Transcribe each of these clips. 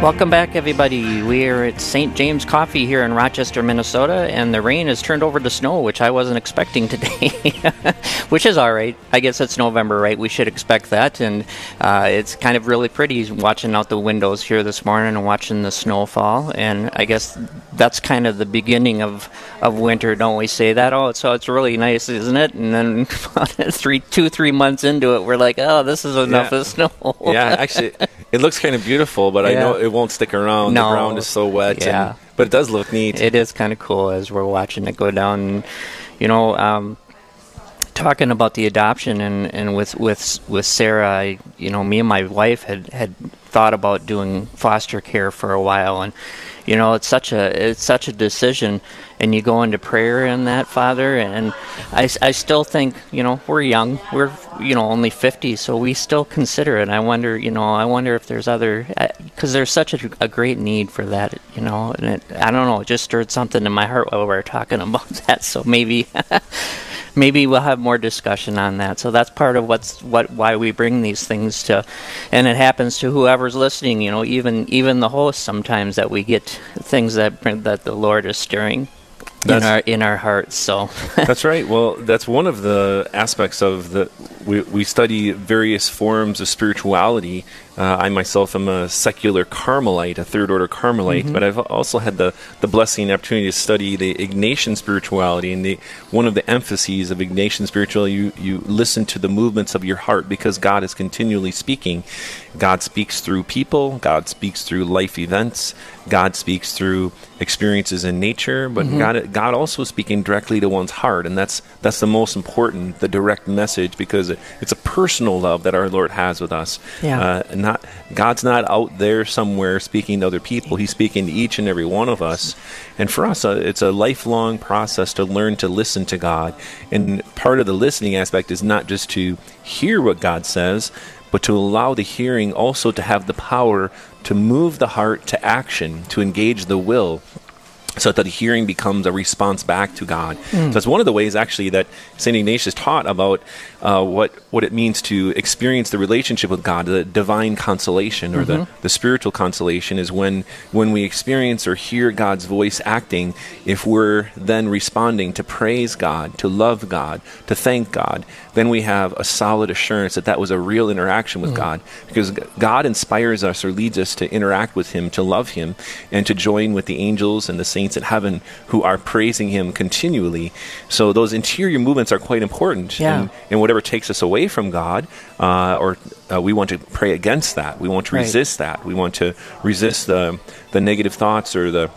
Welcome back, everybody. We are at St. James Coffee here in Rochester, Minnesota, and the rain has turned over to snow, which I wasn't expecting today, which is all right. I guess it's November, right? We should expect that, and uh, it's kind of really pretty watching out the windows here this morning and watching the snow fall. And I guess that's kind of the beginning of, of winter, don't we say that? Oh, so it's really nice, isn't it? And then three, two, three months into it, we're like, oh, this is enough Yeah. of snow. yeah, actually, it looks kind of beautiful, but I know it won't stick around. No. The ground is so wet. Yeah. And, but it does look neat. It is kind of cool as we're watching it go down. And, you know, um, talking about the adoption and, and with with with Sarah, I, you know, me and my wife had had thought about doing foster care for a while, and you know, it's such a it's such a decision, and you go into prayer in that, Father, and I, I still think, you know, we're young, we're you know only 50, so we still consider it. I wonder, you know, I wonder if there's other uh, because there's such a, a great need for that, you know, and it, I don't know, it just stirred something in my heart while we were talking about that. So maybe maybe we'll have more discussion on that. So that's part of what's what why we bring these things to, and it happens to whoever's listening. You know, even even the host sometimes that we get things that that the Lord is stirring in our in our hearts. So that's right. Well, that's one of the aspects of the. We, we study various forms of spirituality. Uh, I myself am a secular Carmelite, a third order Carmelite, Mm-hmm. but I've also had the, the blessing and opportunity to study the Ignatian spirituality. And the, one of the emphases of Ignatian spirituality, you, you listen to the movements of your heart because God is continually speaking. God speaks through people, God speaks through life events, God speaks through experiences in nature, but Mm-hmm. God God also speaking directly to one's heart, and that's that's the most important, the direct message, because it, it's a personal love that our Lord has with us. Yeah. Uh, not God's not out there somewhere speaking to other people; He's speaking to each and every one of us. And for us, uh, it's a lifelong process to learn to listen to God. And part of the listening aspect is not just to hear what God says, but to allow the hearing also to have the power to move the heart to action, to engage the will, so that the hearing becomes a response back to God. So it's one of the ways, actually, that St. Ignatius taught about uh, what, what it means to experience the relationship with God, the divine consolation or the, the spiritual consolation is when, when we experience or hear God's voice acting, if we're then responding to praise God, to love God, to thank God, then we have a solid assurance that that was a real interaction with God. Because God inspires us or leads us to interact with Him, to love Him, and to join with the angels and the saints in heaven who are praising Him continually. So those interior movements are quite important. Yeah. And, and whatever takes us away from God, uh, or uh, we want to pray against that. We want to Right. resist that. We want to resist the, the negative thoughts or the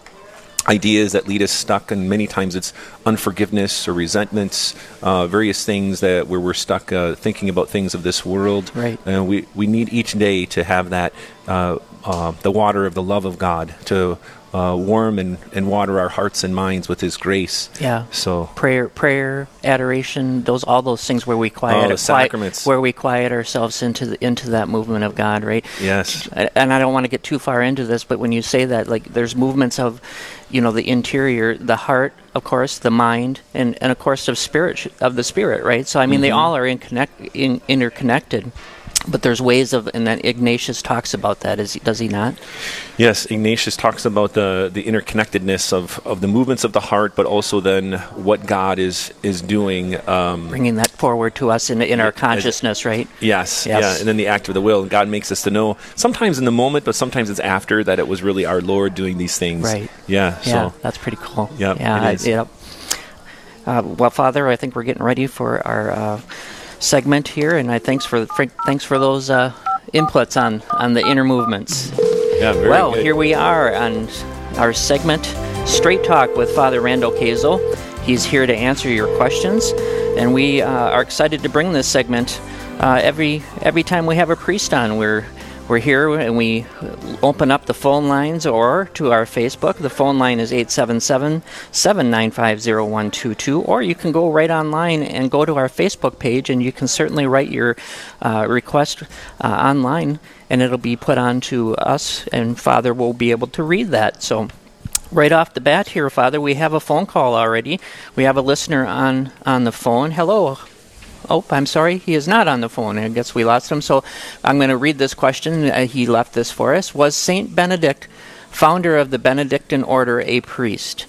ideas that lead us stuck and many times it's unforgiveness or resentments uh, various things that where we're stuck uh, thinking about things of this world Right. uh, we, we need each day to have that uh, uh, the water of the love of god to uh, warm and, and water our hearts and minds with his grace yeah. so prayer, prayer, adoration, those all those things where we quiet, Oh, the quiet- where we quiet ourselves into the, into that movement of God, right? yes and I don't want to get too far into this, but when you say that, like, there's movements of, you know, the interior, the heart, of course, the mind, and, and of course, of spirit, of the spirit, right? So, I mean, they Mm-hmm. all are in connect, in, interconnected. But there's ways of, and that Ignatius talks about that, is does he not? Yes, Ignatius talks about the, the interconnectedness of, of the movements of the heart, but also then what God is is doing. Um, Bringing that forward to us in, in our consciousness, right? yes, Yes. yeah, and then the act of the will. God makes us to know sometimes in the moment, but sometimes it's after that it was really our Lord doing these things. Right. Yeah. Yeah, So that's pretty cool. Yep, yeah, it is. I- yep. Uh, well, Father, I think we're getting ready for our uh, segment here, and I thanks for thanks for those uh, inputs on on the inner movements. yeah, very well, good. here we are on our segment, Straight Talk with Father Randall Kazel. He's here to answer your questions, and we uh, are excited to bring this segment uh, every every time we have a priest on. We're we're here and we open up the phone lines or to our Facebook. The phone line is 877 795 0122, or you can go right online and go to our Facebook page and you can certainly write your uh, request uh, online and it'll be put on to us, and Father will be able to read that. So, right off the bat here, Father, we have a phone call already. We have a listener on, on the phone. Hello. Oh, I'm sorry, he is not on the phone. I guess we lost him. So I'm going to read this question. Uh, he left this for us. Was Saint Benedict, founder of the Benedictine order, a priest?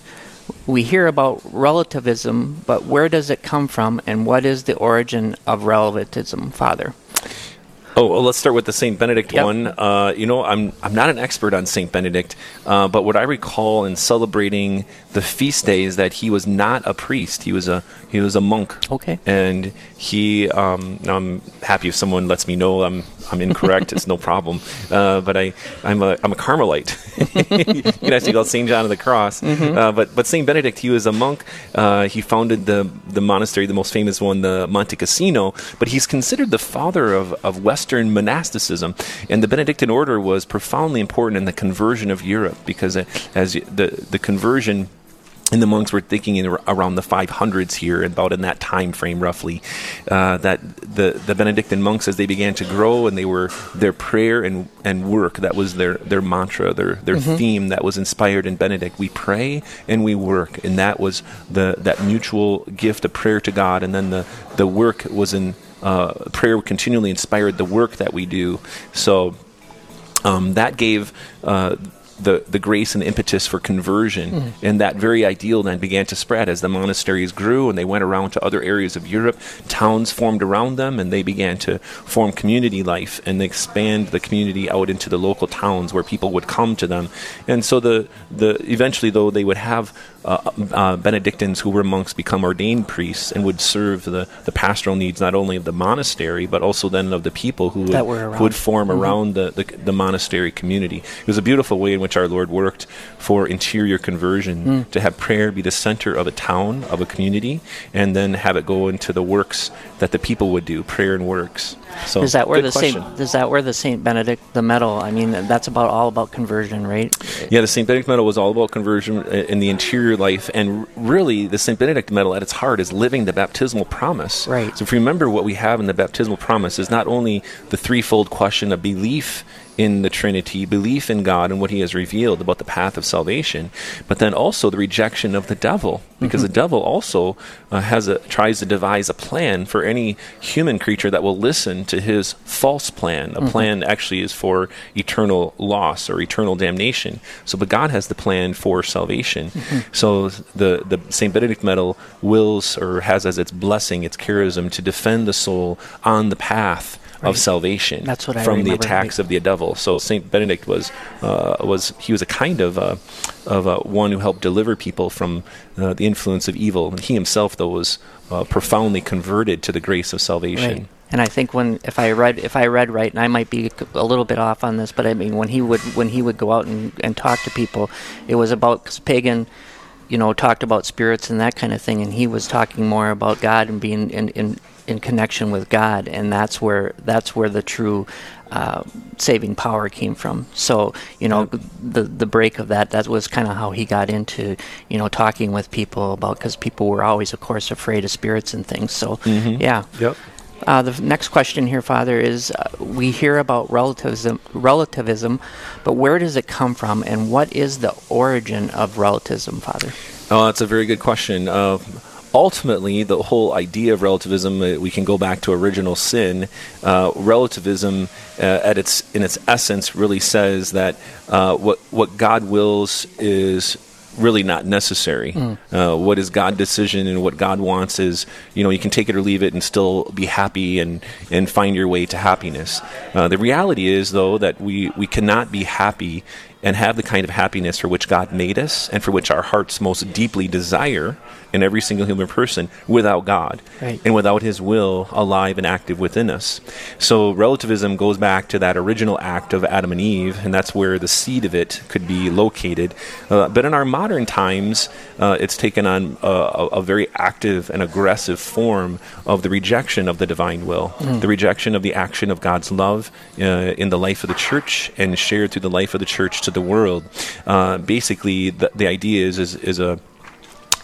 We hear about relativism, but where does it come from, and what is the origin of relativism, Father? Oh, well, let's start with the Saint Benedict Yep. one. Uh, you know, I'm I'm not an expert on Saint Benedict, uh, but what I recall in celebrating the feast days is that he was not a priest. He was a he was a monk. Okay. And he, um, I'm happy if someone lets me know I'm I'm incorrect. it's no problem. Uh, but I I'm a I'm a Carmelite. you can actually call Saint John of the Cross. Uh, but but Saint Benedict, he was a monk. Uh, he founded the the monastery, the most famous one, the Monte Cassino. But he's considered the father of of Western monasticism. And the Benedictine order was profoundly important in the conversion of Europe because uh, as the the conversion and the monks were thinking in around the 500s here, about in that time frame roughly, uh, that the, the Benedictine monks, as they began to grow, and they were their prayer and, and work, that was their, their mantra, their, their theme that was inspired in Benedict. We pray and we work, and that was the that mutual gift of prayer to God, and then the, the work was in uh, prayer continually inspired the work that we do. So um, that gave uh, the the grace and impetus for conversion, and that very ideal then began to spread as the monasteries grew and they went around to other areas of Europe. Towns formed around them, and they began to form community life and expand the community out into the local towns where people would come to them. And so the the eventually though they would have uh, uh, Benedictines who were monks become ordained priests and would serve the, the pastoral needs not only of the monastery but also then of the people who would, were who would form around the, the, the monastery community. It was a beautiful way in which our Lord worked for interior conversion, to have prayer be the center of a town, of a community, and then have it go into the works that the people would do, prayer and works. So Is that where the question. Saint? Is that where the Saint Benedict the medal? I mean, that's about all about conversion, right? Yeah, the St. Benedict medal was all about conversion in the interior life, and really, the St. Benedict medal at its heart is living the baptismal promise. Right. So, if you remember what we have in the baptismal promise is not only the threefold question of belief in the Trinity, belief in God and what He has revealed about the path of salvation, but then also the rejection of the devil, because the mm-hmm. devil also uh, has a tries to devise a plan for any human creature that will listen to his false plan. A mm-hmm. plan actually is for eternal loss or eternal damnation. So, but God has the plan for salvation. Mm-hmm. So, the the Saint Benedict medal wills or has as its blessing, its charism to defend the soul on the path. Of salvation That's what I from the attacks of the devil. So Saint Benedict was uh, was he was a kind of uh, of uh, one who helped deliver people from uh, the influence of evil. And he himself, though, was uh, profoundly converted to the grace of salvation. Right. And I think when if I read if I read right, and I might be a little bit off on this, but I mean when he would when he would go out and, and talk to people, it was about because pagan, you know, talked about spirits and that kind of thing, and he was talking more about God and being in in, in connection with God, and that's where that's where the true. Uh, saving power came from. So you know the the break of that that was kind of how he got into you know talking with people about because people were always of course afraid of spirits and things. So yeah, Yep. uh, the f- next question here, Father, is uh, we hear about relativism, relativism, but where does it come from, and what is the origin of relativism, Father? Oh, that's a very good question. Uh, ultimately, the whole idea of relativism, uh, we can go back to original sin. Uh, relativism, uh, at its in its essence, really says that uh, what what God wills is really not necessary. Uh, what is God's decision and what God wants is, you know, you can take it or leave it and still be happy and, and find your way to happiness. Uh, the reality is, though, that we, we cannot be happy and have the kind of happiness for which God made us and for which our hearts most deeply desire in every single human person without God Right. and without His will alive and active within us. So relativism goes back to that original act of Adam and Eve, and that's where the seed of it could be located. Uh, but in our modern times, uh, it's taken on a, a, a very active and aggressive form of the rejection of the divine will, the rejection of the action of God's love uh, in the life of the church and shared through the life of the church to the world. Uh, basically, the, the idea is, is is a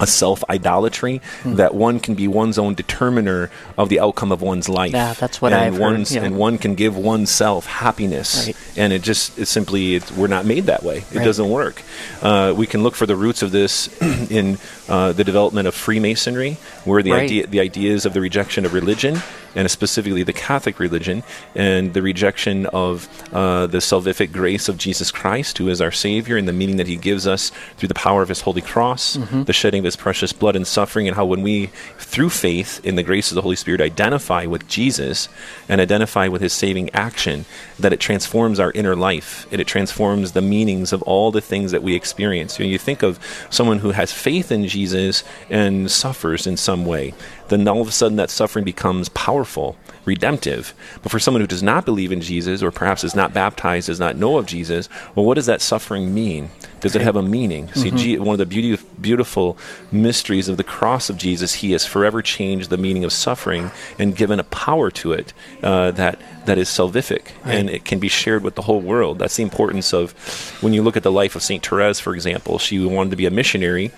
a self idolatry Hmm. that one can be one's own determiner of the outcome of one's life. Yeah, that's what and I've heard, yeah. And one can give oneself happiness, Right. And it just it's simply it's, we're not made that way. It Right. doesn't work. Uh, we can look for the roots of this in uh, the development of Freemasonry, where the Right. idea the ideas of the rejection of religion and specifically the Catholic religion and the rejection of uh, the salvific grace of Jesus Christ, who is our Savior, and the meaning that He gives us through the power of His holy cross, Mm-hmm. the shedding of His precious blood and suffering, and how when we, through faith in the grace of the Holy Spirit, identify with Jesus and identify with His saving action, that it transforms our inner life and it transforms the meanings of all the things that we experience. You, know, you think of someone who has faith in Jesus and suffers in some way, then all of a sudden that suffering becomes powerful, redemptive. But for someone who does not believe in Jesus or perhaps is not baptized, does not know of Jesus, well, what does that suffering mean? Does it have a meaning? See, Je- one of the beauty, beautiful mysteries of the cross of Jesus, He has forever changed the meaning of suffering and given a power to it uh, that that is salvific and it can be shared with the whole world. That's the importance of when you look at the life of Saint Therese, for example. She wanted to be a missionary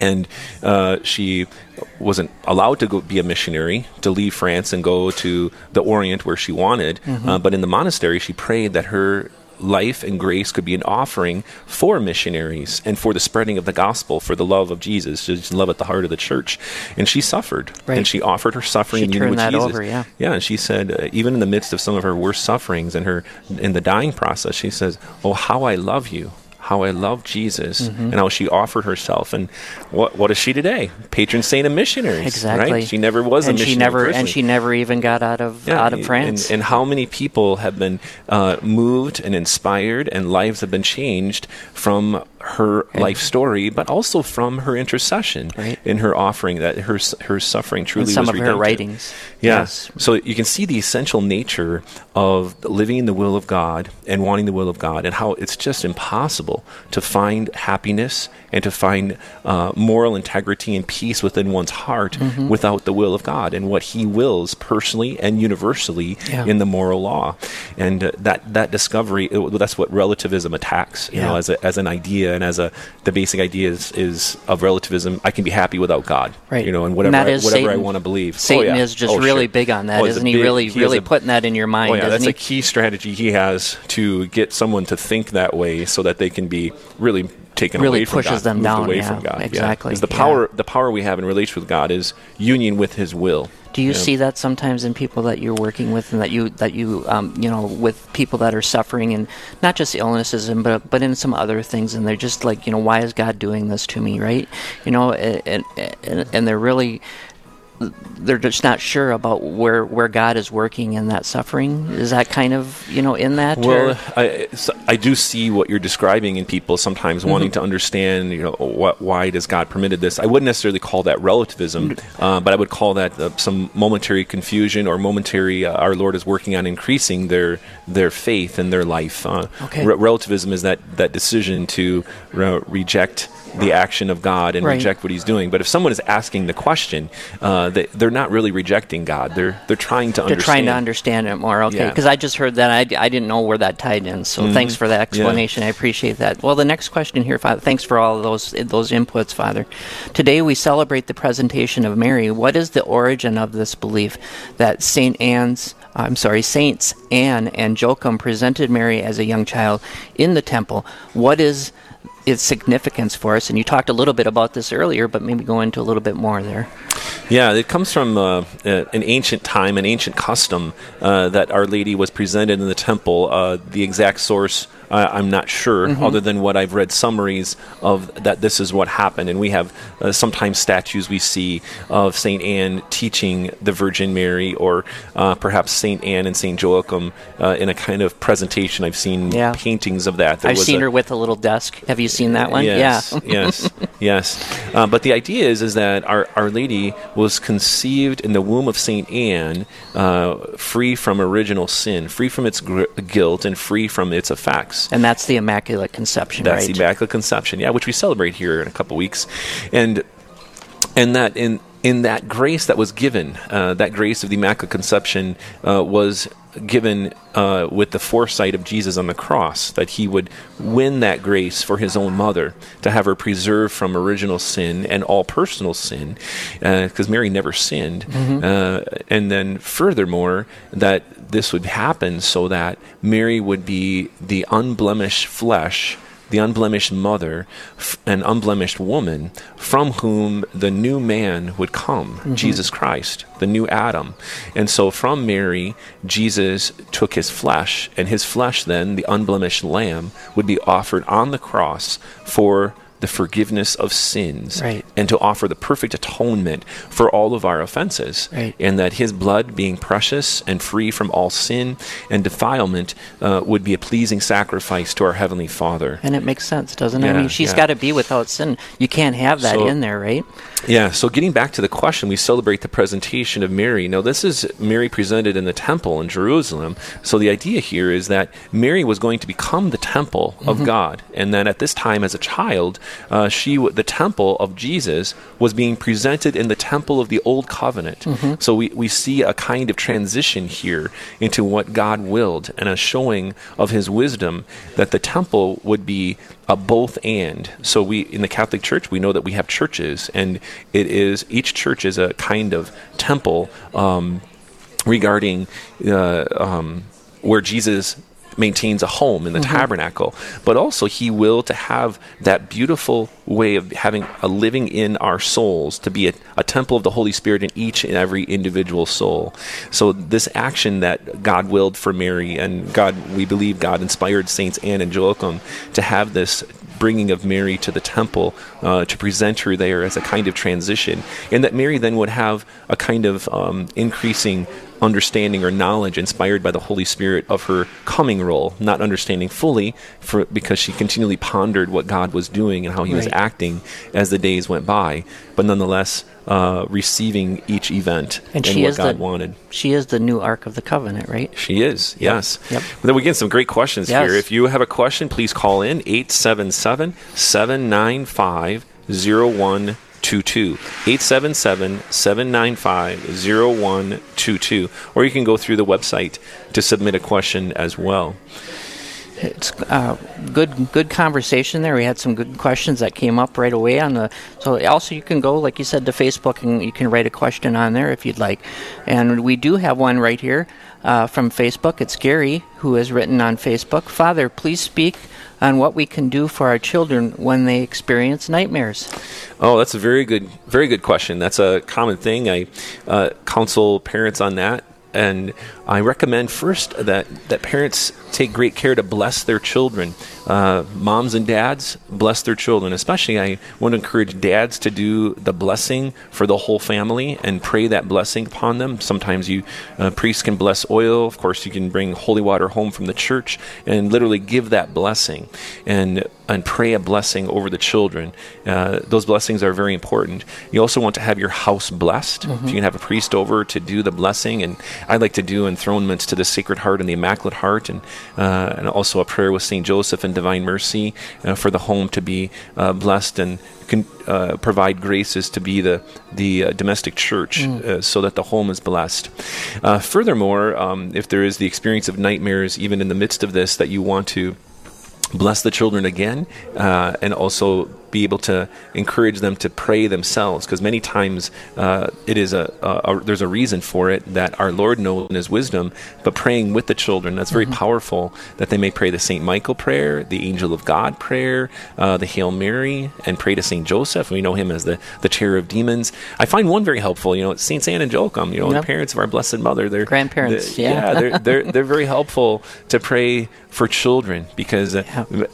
and uh, she wasn't allowed to go be a missionary to leave France and go to the Orient where she wanted. Uh, but in the monastery, she prayed that her life and grace could be an offering for missionaries and for the spreading of the gospel, for the love of Jesus, just love at the heart of the church. And she suffered, Right. and she offered her suffering She in union with that Jesus. over, yeah. Yeah, and she said, uh, even in the midst of some of her worst sufferings and her in the dying process, she says, "Oh, how I love you." How I love Jesus, Mm-hmm. and how she offered herself, and what what is she today? Patron saint of missionaries, Exactly. Right? She never was and a missionary. she never and she never even got out of out of France. And, and how many people have been uh, moved and inspired, and lives have been changed from her life story, but also from her intercession Right. in her offering. That her her suffering truly and some was of her writings. Yeah. Yes. So you can see the essential nature of living in the will of God and wanting the will of God, and how it's just impossible to find happiness and to find uh, moral integrity and peace within one's heart Mm-hmm. without the will of God and what He wills personally and universally Yeah. in the moral law. And uh, that that discovery it, that's what relativism attacks. You know, as a, as an idea and as a the basic idea is, is of relativism. I can be happy without God. Right. You know, and And whatever that I, whatever I want to believe. Oh, Satan yeah. is just Oh, really sure. big on that, Oh, not he? big- really, he really a- putting that in your mind, Oh yeah, that's he? a key strategy he has to get someone to think that way, so that they can be really taken Really away from pushes God, them down, away yeah, from God. exactly, 'Cause the yeah. power, the power we have in relation with God is union with His will. Do you Yeah. see that sometimes in people that you're working with, and that you that you um, you know with people that are suffering and not just illnesses, and but but in some other things, and they're just like you know why is God doing this to me, right? You know, and and, and they're really they're just not sure about where where God is working in that suffering. Is that kind of you know in that? Well, I, I do see what you're describing in people sometimes Mm-hmm. wanting to understand, you know, what, why does God permitted this? I wouldn't necessarily call that relativism, Mm-hmm. uh, but I would call that uh, some momentary confusion or momentary. Uh, our Lord is working on increasing their their faith and their life. Uh, Okay. re- relativism is that that decision to re- reject the action of God and Right. reject what He's doing. But if someone is asking the question, uh, they, they're not really rejecting God. They're they're trying to they're understand. trying to understand it more. Okay, Yeah. because I just heard that I, I didn't know where that tied in. So thanks for that explanation. I appreciate that. Well, the next question here, Father. Thanks for all of those those inputs, Father. Today we celebrate the presentation of Mary. What is the origin of this belief that Saint Anne's I'm sorry, Saints Anne and Joachim presented Mary as a young child in the temple. What is its significance for us? And you talked a little bit about this earlier, but maybe go into a little bit more there. Yeah, it comes from uh, uh, an ancient time, an ancient custom uh, that Our Lady was presented in the temple. Uh, the exact source, uh, I'm not sure, other than what I've read summaries of that this is what happened. And we have uh, sometimes statues we see of St. Anne teaching the Virgin Mary, or uh, perhaps St. Anne and St. Joachim uh, in a kind of presentation. I've seen Yeah. paintings of that. There I've seen her with a little desk. Have you seen that one? Yes, yeah. yes, yes. Uh, but the idea is is that our Our Lady was conceived in the womb of Saint Anne, uh, free from original sin, free from its gr- guilt, and free from its effects. And that's the Immaculate Conception, That's right? the Immaculate Conception, yeah, which we celebrate here in a couple weeks, and and that in in that grace that was given, uh, that grace of the Immaculate Conception uh, was given uh, with the foresight of Jesus on the cross, that he would win that grace for his own mother, to have her preserved from original sin and all personal sin, because uh, Mary never sinned. Mm-hmm. and then, furthermore, that this would happen so that Mary would be the unblemished flesh the unblemished mother, an unblemished woman, from whom the new man would come, mm-hmm. Jesus Christ, the new Adam. And so from Mary, Jesus took his flesh, and his flesh, then, the unblemished lamb, would be offered on the cross for the forgiveness of sins right. and to offer the perfect atonement for all of our offenses. Right. And that his blood, being precious and free from all sin and defilement, uh, would be a pleasing sacrifice to our Heavenly Father. And it makes sense, doesn't it? Yeah, I mean, she's yeah. got to be without sin. You can't have that So- in there, right? Yeah, so getting back to the question, we celebrate the presentation of Mary. Now, this is Mary presented in the temple in Jerusalem. So the idea here is that Mary was going to become the temple of God, and then at this time, as a child, uh, she w- the temple of Jesus was being presented in the temple of the Old Covenant. So we, we see a kind of transition here into what God willed, and a showing of His wisdom that the temple would be a both and. So we in the Catholic Church we know that we have churches, and it is each church is a kind of temple um, regarding uh, um, where Jesus maintains a home in the mm-hmm. tabernacle but also he will to have that beautiful way of having a living in our souls to be a, a temple of the holy spirit in each and every individual soul. So this action that god willed for mary and god we believe god inspired saints anne and joachim to have this bringing of Mary to the temple uh, to present her there as a kind of transition, and that Mary then would have a kind of um, increasing understanding or knowledge inspired by the Holy Spirit of her coming role, not understanding fully for because she continually pondered what God was doing and how He was acting as the days went by, but nonetheless uh, receiving each event And and, she what is God the- wanted. She is the new Ark of the Covenant, right? She is, yes. Yep. But then we get some great questions Yes. here. If you have a question, please call in 877 795 0122. 877 795 0122. Or you can go through the website to submit a question as well. It's uh, good, good conversation there. We had some good questions that came up right away on the. So also you can go, like you said, to Facebook and you can write a question on there if you'd like. And we do have one right here uh, from Facebook. It's Gary who has written on Facebook. Father, please speak on what we can do for our children when they experience nightmares. Oh, that's a very good, very good question. That's a common thing. I uh, counsel parents on that, and I recommend first that that parents take great care to bless their children. Uh, moms and dads bless their children. Especially, I want to encourage dads to do the blessing for the whole family and pray that blessing upon them. Sometimes you uh, priests can bless oil. Of course, you can bring holy water home from the church and literally give that blessing and and pray a blessing over the children. Uh, those blessings are very important. You also want to have your house blessed. If you can have a priest over to do the blessing, and I like to do enthronements to the Sacred Heart and the Immaculate Heart, and uh, and also a prayer with Saint Joseph and Divine Mercy uh, for the home to be uh, blessed and can uh, provide graces to be the the uh, domestic church, uh, so that the home is blessed. Uh, furthermore, um, if there is the experience of nightmares, even in the midst of this, that you want to bless the children again uh, and also be able to encourage them to pray themselves because many times uh, it is a, a, a there's a reason for it that our lord knows in his wisdom but praying with the children that's very powerful that they may pray the saint michael prayer the angel of god prayer uh, the hail mary and pray to saint joseph we know him as the, the terror of demons i find one very helpful you know it's saints anne and joachim you know Yep. the parents of our blessed mother they're Grandparents, they- yeah. they're, they're they're very helpful to pray for children because uh,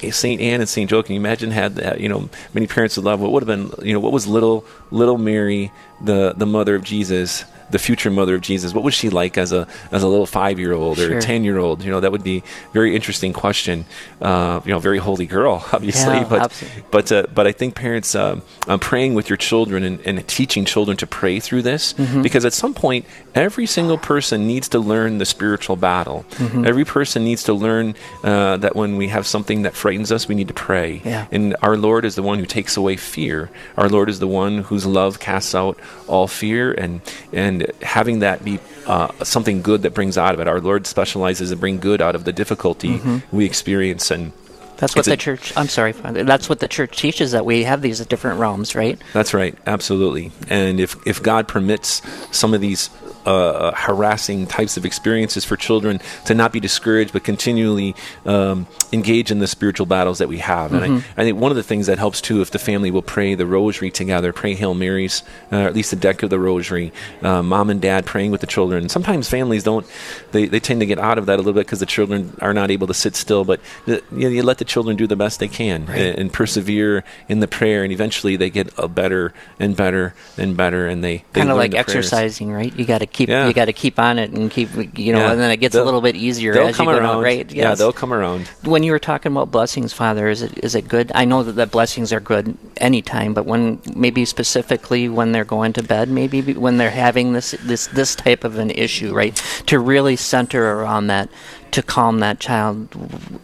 Yeah. Saint Anne and Saint Joachim. You imagine had that you know many parents would love what would have been you know what was little little Mary the the mother of Jesus the future mother of Jesus, what was she like as a as a little five year old or Sure. a ten year old? You know, that would be a very interesting question. Uh, you know, very holy girl, obviously, Yeah, but absolutely. but uh, but I think parents um, um, praying with your children and, and teaching children to pray through this Mm-hmm. because at some point every single person needs to learn the spiritual battle. Mm-hmm. Every person needs to learn uh, that when we have something that frightens us, we need to pray. Yeah. And our Lord is the one who takes away fear. Our Lord is the one whose love casts out all fear, and and having that be uh, something good that brings out of it. Our Lord specializes in bring good out of the difficulty Mm-hmm. we experience and. That's what It's the a- church. I'm sorry, That's what the church teaches that we have these different realms, right? That's right, absolutely. And if if God permits some of these uh, harassing types of experiences for children to not be discouraged, but continually um, engage in the spiritual battles that we have, and I, I think one of the things that helps too, if the family will pray the Rosary together, pray Hail Marys, uh, or at least the deck of the Rosary, uh, mom and dad praying with the children. Sometimes families don't; they, they tend to get out of that a little bit because the children are not able to sit still. But the, you, know, you let the children do the best they can Right. and, and persevere in the prayer, and eventually they get a better and better and better, and they, they Kind of like the prayers. exercising, right? You got to keep Yeah. you got to keep on it and keep you know, Yeah. and then it gets a They'll- little bit easier as you go around, down, right? Yeah, they'll come around. when you were talking about blessings, Father, is it is it good? I know that the blessings are good anytime, but when maybe specifically when they're going to bed, maybe when they're having this this this type of an issue, right? To really center around that, to calm that child,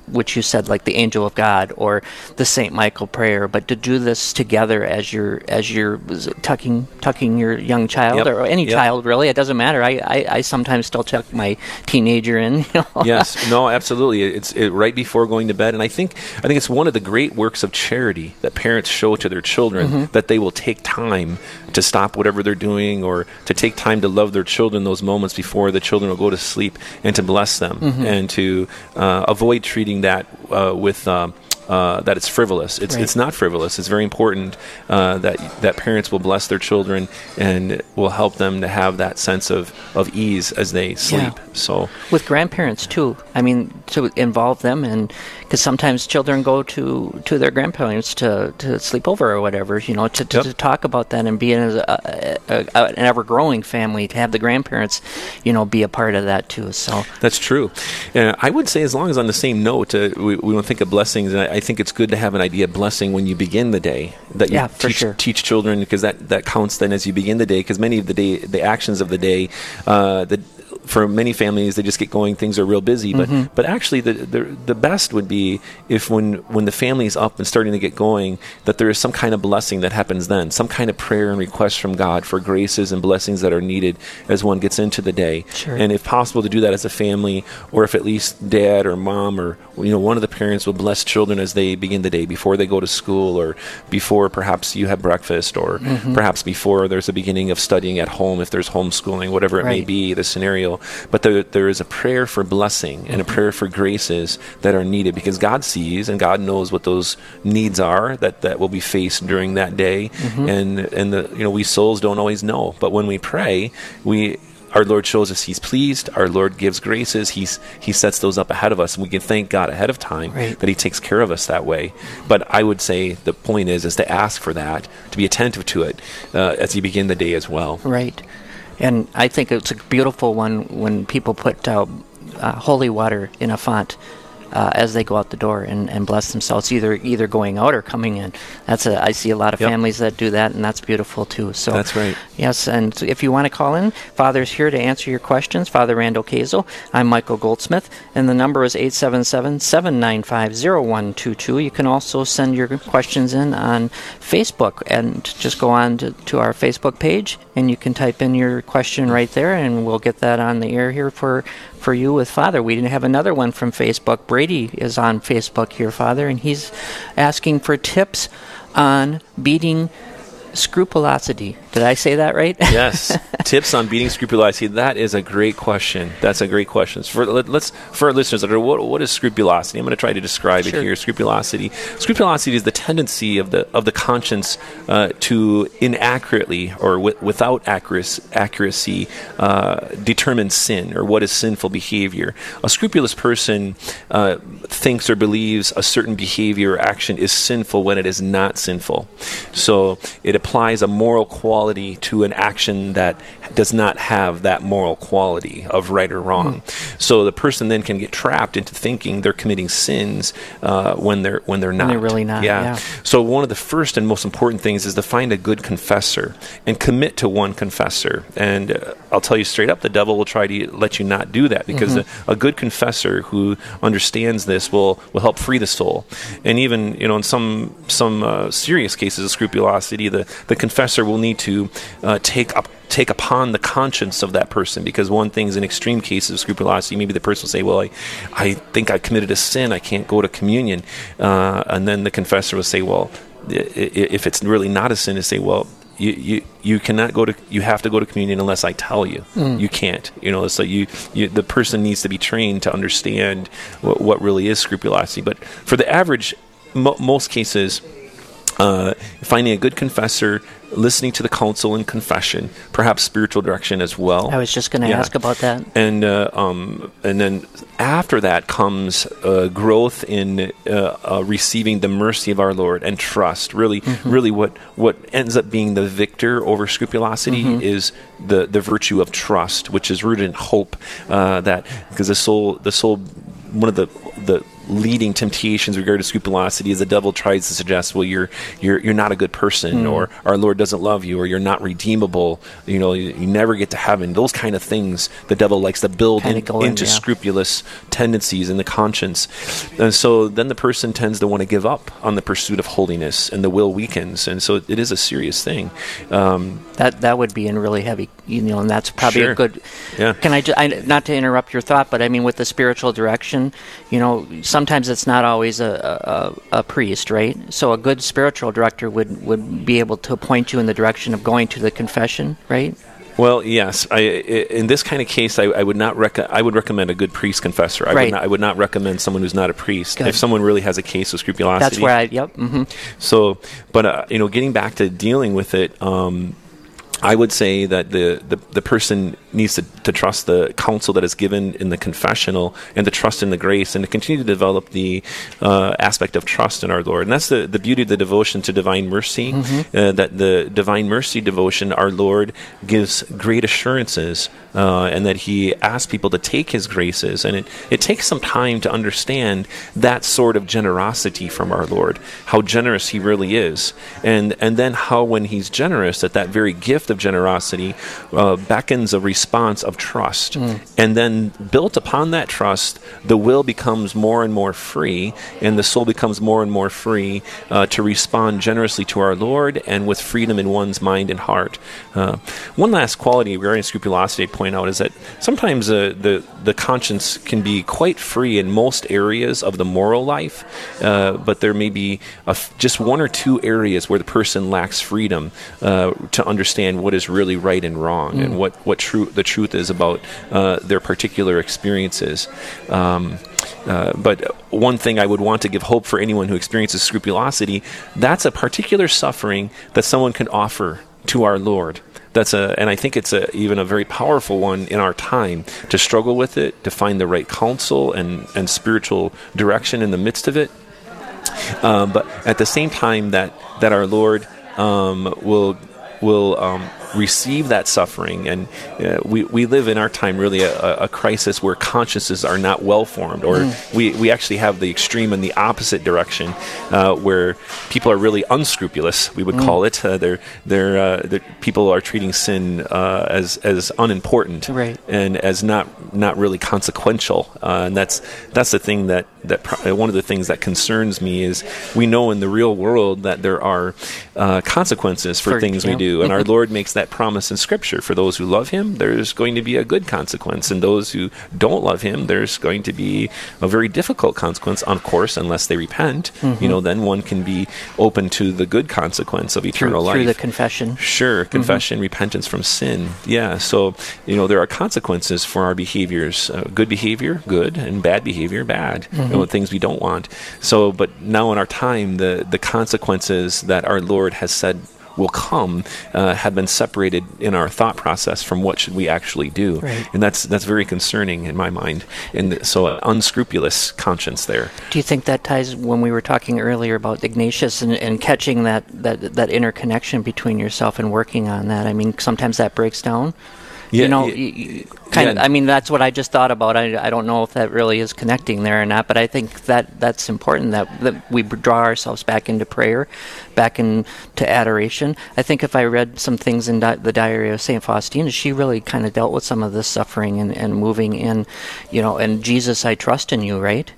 which you said like the angel of God or the Saint Michael prayer, but to do this together as you're as you're tucking tucking your young child Yep. or any Yep. child really, it doesn't matter. I, I I sometimes still tuck my teenager in. You know? yes, no, absolutely. It's it, right before going to bed, and I think I think it's one of the great works of charity that parents show to their children Mm-hmm. that they will take time to stop whatever they're doing or to take time to love their children those moments before the children will go to sleep and to bless them Mm-hmm. and to uh, avoid treating that uh, with. Um, uh, that it's frivolous. It's Right. it's not frivolous. It's very important uh, that that parents will bless their children and will help them to have that sense of, of ease as they sleep. So with grandparents too. I mean, to involve them, and because sometimes children go to to their grandparents to to sleep over or whatever, you know, to, to, Yep. to talk about that and be in a, a, a, an ever growing family to have the grandparents, you know, be a part of that too. So That's true. Uh, I would say, as long as on the same note, uh, we, we don't think of blessings. And I, I think it's good to have an idea of blessing when you begin the day. That you Yeah, teach, sure. teach children because that, that counts then as you begin the day. Because many of the day, the actions of the day, uh, the for many families, they just get going. Things are real busy, but Mm-hmm. but actually, the, the the best would be if when when the family is up and starting to get going, that there is some kind of blessing that happens then, some kind of prayer and request from God for graces and blessings that are needed as one gets into the day. Sure. And if possible, to do that as a family, or if at least dad or mom or you know one of the parents will bless children as they begin the day before they go to school, or before perhaps you have breakfast, or Mm-hmm. perhaps before there's a beginning of studying at home if there's homeschooling, whatever it may be the scenario. But there there is a prayer for blessing and a Mm-hmm. prayer for graces that are needed because God sees and God knows what those needs are that that will be faced during that day, Mm-hmm. and and the you know we souls don't always know, but when we pray, we our Lord shows us He's pleased. Our Lord gives graces. He's He sets those up ahead of us, and we can thank God ahead of time Right. that He takes care of us that way. But I would say the point is is to ask for that, to be attentive to it uh, as you begin the day as well. Right. And I think it's a beautiful one when people put uh, uh, holy water in a font uh, as they go out the door and, and bless themselves, either either going out or coming in. That's a, I see a lot of Yep. families that do that, and that's beautiful too. So That's right. Yes, and if you want to call in, Father's here to answer your questions. Father Randall Kazel. I'm Michael Goldsmith, and the number is 877-795-0122. You can also send your questions in on Facebook, and just go on to, to our Facebook page, and you can type in your question right there, and we'll get that on the air here for, for you with Father. We didn't have another one from Facebook. Brady is on Facebook here, Father, and he's asking for tips on beating scrupulosity. Did I say that right? yes. Tips on beating scrupulosity. That is a great question. That's a great question. For let, us for our listeners that are what, what is scrupulosity? I'm going to try to describe Sure. it here. Scrupulosity. Scrupulosity is the tendency of the of the conscience uh, to inaccurately or wi- without accuracy, accuracy uh, determine sin or what is sinful behavior. A scrupulous person uh, thinks or believes a certain behavior or action is sinful when it is not sinful. So it applies a moral quality quality to an action that does not have that moral quality of right or wrong. So the person then can get trapped into thinking they're committing sins uh, when they're when they're not. they're really not, yeah. So one of the first and most important things is to find a good confessor and commit to one confessor. And uh, I'll tell you straight up, the devil will try to let you not do that because Mm-hmm. a, a good confessor who understands this will will help free the soul. And even you know in some some uh, serious cases of scrupulosity, the the confessor will need to uh, take up take upon the conscience of that person. Because one thing is in extreme cases of scrupulosity. Maybe the person will say well i, I think i committed a sin. I can't go to communion. Uh, and then the confessor will say well if it's really not a sin to say well you, you, you cannot go to you have to go to communion unless I tell you. You can't you know so you, you the person needs to be trained to understand what, what really is scrupulosity. But for the average mo- most cases uh, finding a good confessor, listening to the counsel and confession, perhaps spiritual direction as well. I was just going to Yeah. ask about that. And uh, um, and then after that comes uh, growth in uh, uh, receiving the mercy of our Lord and trust. Really, Mm-hmm. really, what what ends up being the victor over scrupulosity Mm-hmm. is the the virtue of trust, which is rooted in hope. Uh, that because the soul, the soul, one of the the leading temptations regarding scrupulosity is the devil tries to suggest, well, you're you're you're not a good person, Hmm. or our Lord doesn't love you, or you're not redeemable. You know, you, you never get to heaven. Those kind of things the devil likes to build in- go in, into yeah. scrupulous tendencies in the conscience, and so then the person tends to want to give up on the pursuit of holiness, and the will weakens, and so it is a serious thing. Um, That that would be in really heavy, you know, and that's probably Sure. a good. Yeah. Can I, ju- I not to interrupt your thought, but I mean with the spiritual direction, you know, sometimes it's not always a, a, a priest, right? So a good spiritual director would would be able to point you in the direction of going to the confession, right? Well, yes. I, in this kind of case, I, I would not rec- I would recommend a good priest confessor. I Right. would not, I would not recommend someone who's not a priest. Good. If someone really has a case of scrupulosity, That's where I. Yep. hmm So, but uh, you know, getting back to dealing with it, um, I would say that the, the, the person needs to, to trust the counsel that is given in the confessional and to trust in the grace and to continue to develop the uh, aspect of trust in our Lord. And that's the, the beauty of the devotion to divine mercy, uh, that the divine mercy devotion, our Lord gives great assurances uh, and that He asks people to take His graces. And it, it takes some time to understand that sort of generosity from our Lord, how generous He really is. And, and then how, when He's generous, that that very gift of generosity uh, beckons a response of trust. And then, built upon that trust, the will becomes more and more free, and the soul becomes more and more free uh, to respond generously to our Lord and with freedom in one's mind and heart. Uh, one last quality regarding scrupulosity I'd point out is that sometimes uh, the, the conscience can be quite free in most areas of the moral life, uh, but there may be just one or two areas where the person lacks freedom uh, to understand what is really right and wrong and what, what true the truth is about uh, their particular experiences. Um, uh, but one thing I would want to give hope for anyone who experiences scrupulosity, that's a particular suffering that someone can offer to our Lord. That's a, and I think it's a, even a very powerful one in our time to struggle with it, to find the right counsel and, and spiritual direction in the midst of it. Um, but at the same time, that that our Lord um, will will um, receive that suffering, and uh, we we live in our time really a, a crisis where consciences are not well formed, or we we actually have the extreme in the opposite direction, uh, where people are really unscrupulous. We would call it. Uh, they're they're, uh, they're people are treating sin uh, as as unimportant, Right. and as not not really consequential. Uh, and that's that's the thing that that pro- one of the things that concerns me is we know in the real world that there are uh, consequences for, For- things we do, and our Lord makes that promise in Scripture. For those who love Him, there's going to be a good consequence, and those who don't love Him, there's going to be a very difficult consequence. Of course, unless they repent, you know, then one can be open to the good consequence of Mm-hmm. Through, eternal life. through the confession. Sure, confession, repentance from sin. Yeah, so you know there are consequences for our behaviors. Uh, good behavior, good, and bad behavior, bad. You know, things we don't want. So, but now in our time, the the consequences that our Lord has said will come uh, have been separated in our thought process from what should we actually do, Right. and that's that's very concerning in my mind. And so, an unscrupulous conscience there. Do you think that ties when we were talking earlier about Ignatius and, and catching that, that that interconnection between yourself and working on that? I mean, sometimes that breaks down. Yeah, you know, yeah, kind of. I mean, that's what I just thought about. I, I don't know if that really is connecting there or not, but I think that that's important that, that we draw ourselves back into prayer, back into adoration. I think if I read some things in di- the diary of Saint Faustina, she really kind of dealt with some of this suffering and, and moving in, you know, and Jesus, I trust in you, right?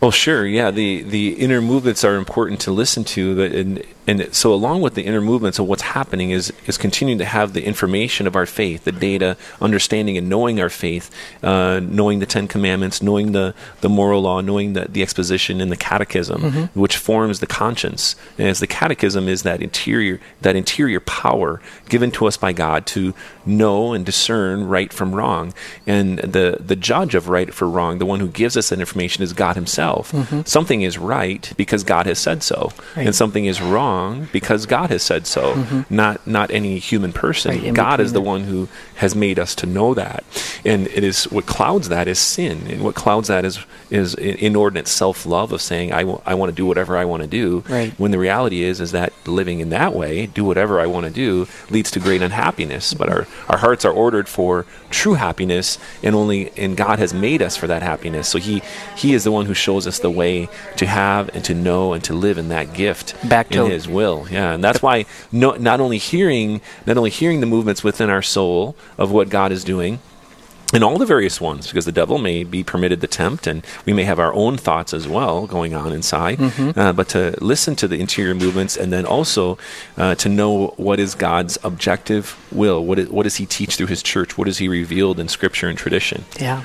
Well, sure, yeah. The the inner movements are important to listen to, and and so along with the inner movements of what's happening is is continuing to have the information of our faith, the data, understanding and knowing our faith, uh, knowing the Ten Commandments, knowing the the moral law, knowing the the exposition and the catechism, which forms the conscience. And as the catechism is that interior that interior power given to us by God to know and discern right from wrong, and the the judge of right for wrong, the one who gives us that information is God Himself. Something is right because God has said so, Right. and something is wrong because God has said so. Mm-hmm. Not not any human person. Right, God is the one who has made us to know that, and it is what clouds that is sin, and what clouds that is is inordinate self love of saying I want to do whatever I want to do. Right. When the reality is is that living in that way, do whatever I want to do, leads to great unhappiness. But our our hearts are ordered for true happiness, and only and God has made us for that happiness. So He He is the one who shows us the way to have and to know and to live in that gift Back to- will. Yeah, and that's why no, not only hearing not only hearing the movements within our soul of what God is doing. And all the various ones, because the devil may be permitted to tempt, and we may have our own thoughts as well going on inside. Uh, but to listen to the interior movements, and then also uh, to know what is God's objective will. What, is, what does He teach through His church? What has He revealed in Scripture and tradition? Yeah.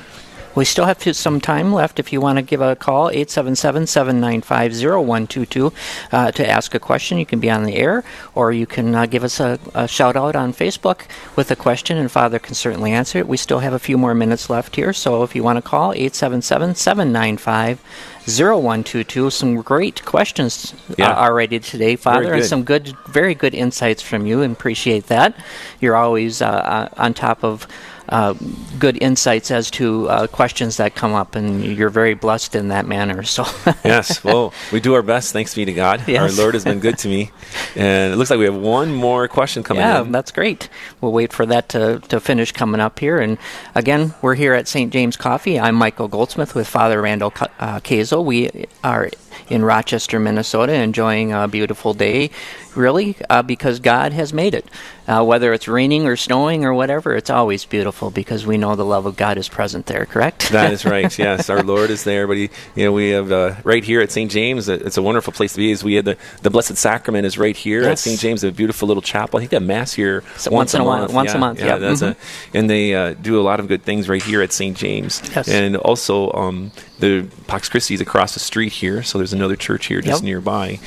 We still have some time left if you want to give a call, 877-795-0122, uh, to ask a question. You can be on the air, or you can uh, give us a, a shout out on Facebook with a question, and Father can certainly answer it. We still have a few more minutes left here, so if you want to call, 877-795-0122. Some great questions Yeah. uh, already today, Father, and some good, very good insights from you, and appreciate that. You're always uh, uh, on top of uh, good insights as to uh, questions that come up, and you're very blessed in that manner. So, yes, well, we do our best. Thanks be to God. Yes. Our Lord has been good to me. And it looks like we have one more question coming yeah, in. that's great. We'll wait for that to, to finish coming up here. And again, we're here at St. James Coffee. I'm Michael Goldsmith with Father Randall uh, Kasel. We are in Rochester, Minnesota, enjoying a beautiful day, really, uh, because God has made it. Uh, whether it's raining or snowing or whatever, it's always beautiful because we know the love of God is present there, correct? That is right. Yes, our Lord is there. But he, you know, we have uh, right here at St. James. uh, It's a wonderful place to be. Is we had the, the Blessed Sacrament is right here at St. James, a beautiful little chapel. I think they have mass here So once, once in a month. once a month, Yeah, yeah. that's Mhm. a, and they uh, do a lot of good things right here at St. James. Yes. And also um, the Pax Christi is across the street here, so there's another church here just Yep. nearby.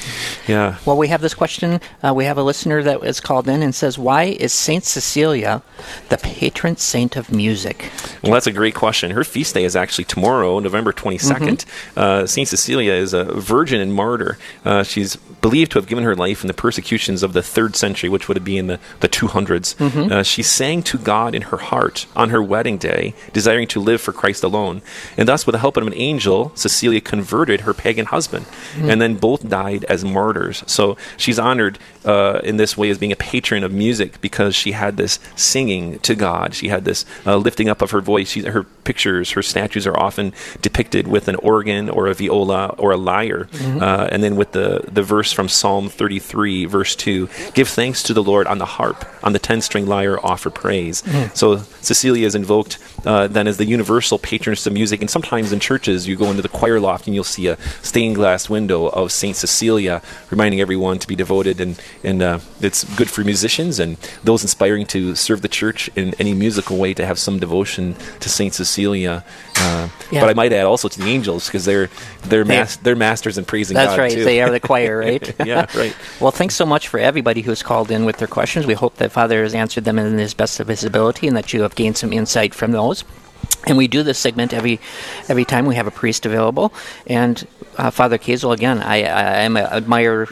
Yeah. Well, we have this question. Uh, we have a listener that is called in and says, Why is Saint Cecilia the patron saint of music? Well, that's a great question. Her feast day is actually tomorrow, November 22nd. Uh, St. Cecilia is a virgin and martyr. Uh, she's believed to have given her life in the persecutions of the third century, which would be in the, the 200s. Uh, she sang to God in her heart on her wedding day, desiring to live for Christ alone. And thus, with the help of an angel, Cecilia converted her pagan husband. And then both died as martyrs. So she's honored uh, in this way as being a patron of music because she had this singing to God. She had this uh, lifting up of her voice. She, her pictures, her statues are often depicted with an organ or a viola or a lyre. Uh, and then with the, the verse from Psalm 33, verse 2 Give thanks to the Lord on the harp, on the 10 string lyre, offer praise. So Cecilia is invoked uh, then as the universal patroness of music. And sometimes in churches, you go into the choir loft and you'll see a stained glass window of St. Cecilia, reminding everyone to be devoted. And, and uh, it's good for musicians and those inspiring to serve the church in any musical way to have some devotion to St. Cecilia. Uh, Yeah. But I might add also to the angels because they're, they're, They- mas- they're masters in praising God. That's God. right. too. They are the choir, right? yeah, right. Well, thanks so much for everybody who's called in with their questions. We hope that Father has answered them in his best of his ability and that you have gained some insight from those. And we do this segment every every time we have a priest available. And uh, Father Kasel, again, I, I am admire,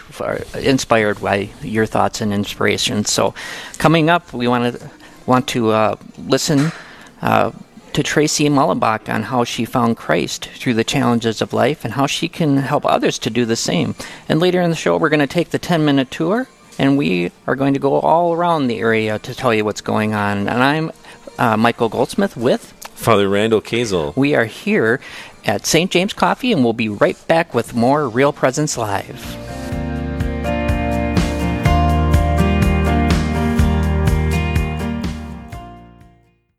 inspired by your thoughts and inspirations. So, coming up, we want to want to uh, listen uh, to Tracy Mullenbach on how she found Christ through the challenges of life and how she can help others to do the same. And later in the show, we're going to take the 10 minute tour and we are going to go all around the area to tell you what's going on. And I'm uh, Michael Goldsmith with Father Randall Kasel. We are here at St. James Coffee, and we'll be right back with more Real Presence Live.